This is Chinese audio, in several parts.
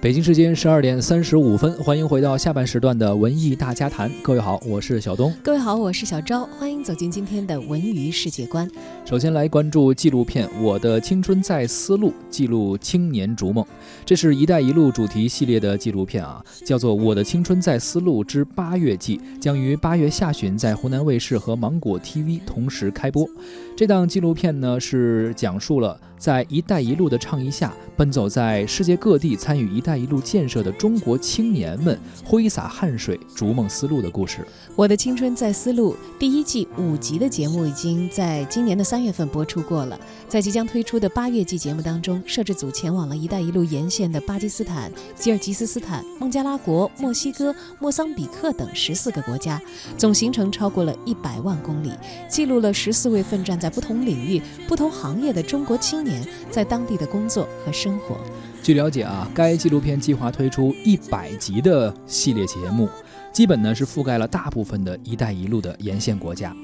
北京时间十二点三十五分，欢迎回到下半时段的文艺大家谈。各位好，我是小东。各位好，我是小昭。欢迎走进今天的文娱世界观。首先来关注纪录片《我的青春在丝路》，记录青年逐梦。这是一带一路主题系列的纪录片啊，叫做《我的青春在丝路之八月季》，将于八月下旬在湖南卫视和芒果 TV 同时开播。这档纪录片呢，是讲述了在“一带一路”的倡议下，奔走在世界各地参与“一带一路”建设的中国青年们挥洒汗水、逐梦丝路的故事。我的青春在丝路第一季五集的节目已经在今年的三月份播出过了。在即将推出的八月季节目当中，摄制组前往了“一带一路”沿线的巴基斯坦、吉尔吉斯斯坦、孟加拉国、墨西哥、莫桑比克等十四个国家，总行程超过了一百万公里，记录了十四位奋战在不同领域、不同行业的中国青年在当地的工作和生活。据了解啊，该纪录片计划推出一百集的系列节目。基本呢是覆盖了大部分的一带一路的沿线国家，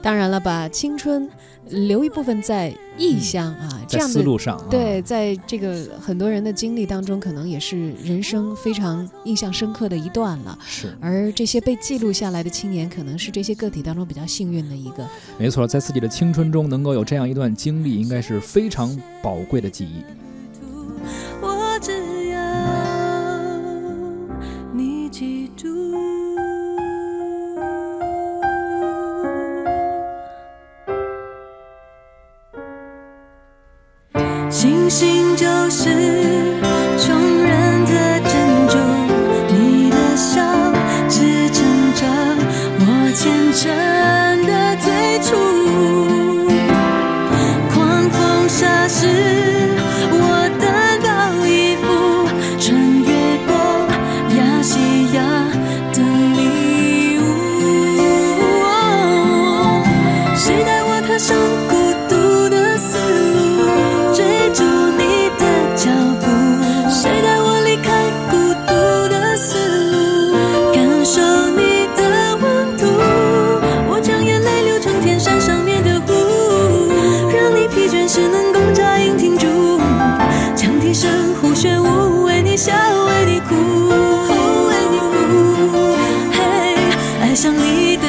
当然了，把青春留一部分在异乡啊，这样的思路上，对，在这个很多人的经历当中，可能也是人生非常印象深刻的一段了。是，而这些被记录下来的青年，可能是这些个体当中比较幸运的一个。没错，在自己的青春中能够有这样一段经历，应该是非常宝贵的记忆。心就是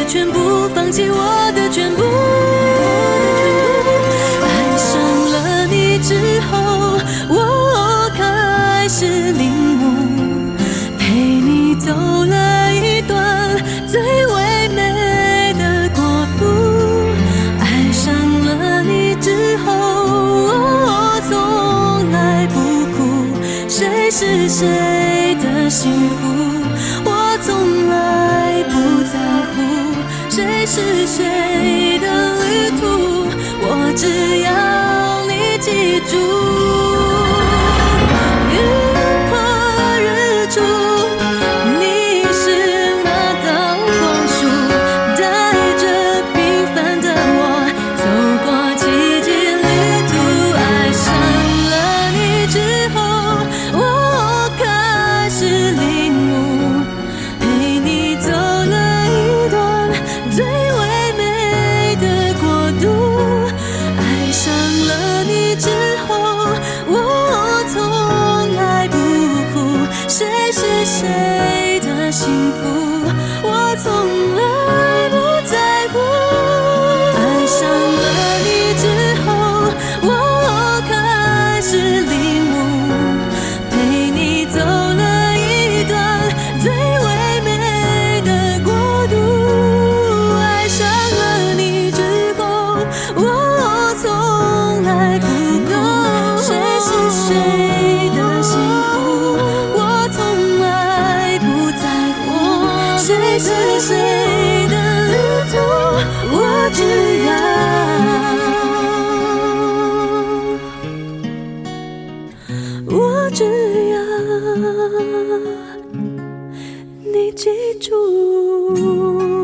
全部放弃我的全部。爱上了你之后我开始领悟陪你走了一段最唯美的国度。爱上了你之后我从来不哭谁是谁的幸福？是谁的旅途，我只要你记住。幸福是谁的旅途我只要我只要你记住。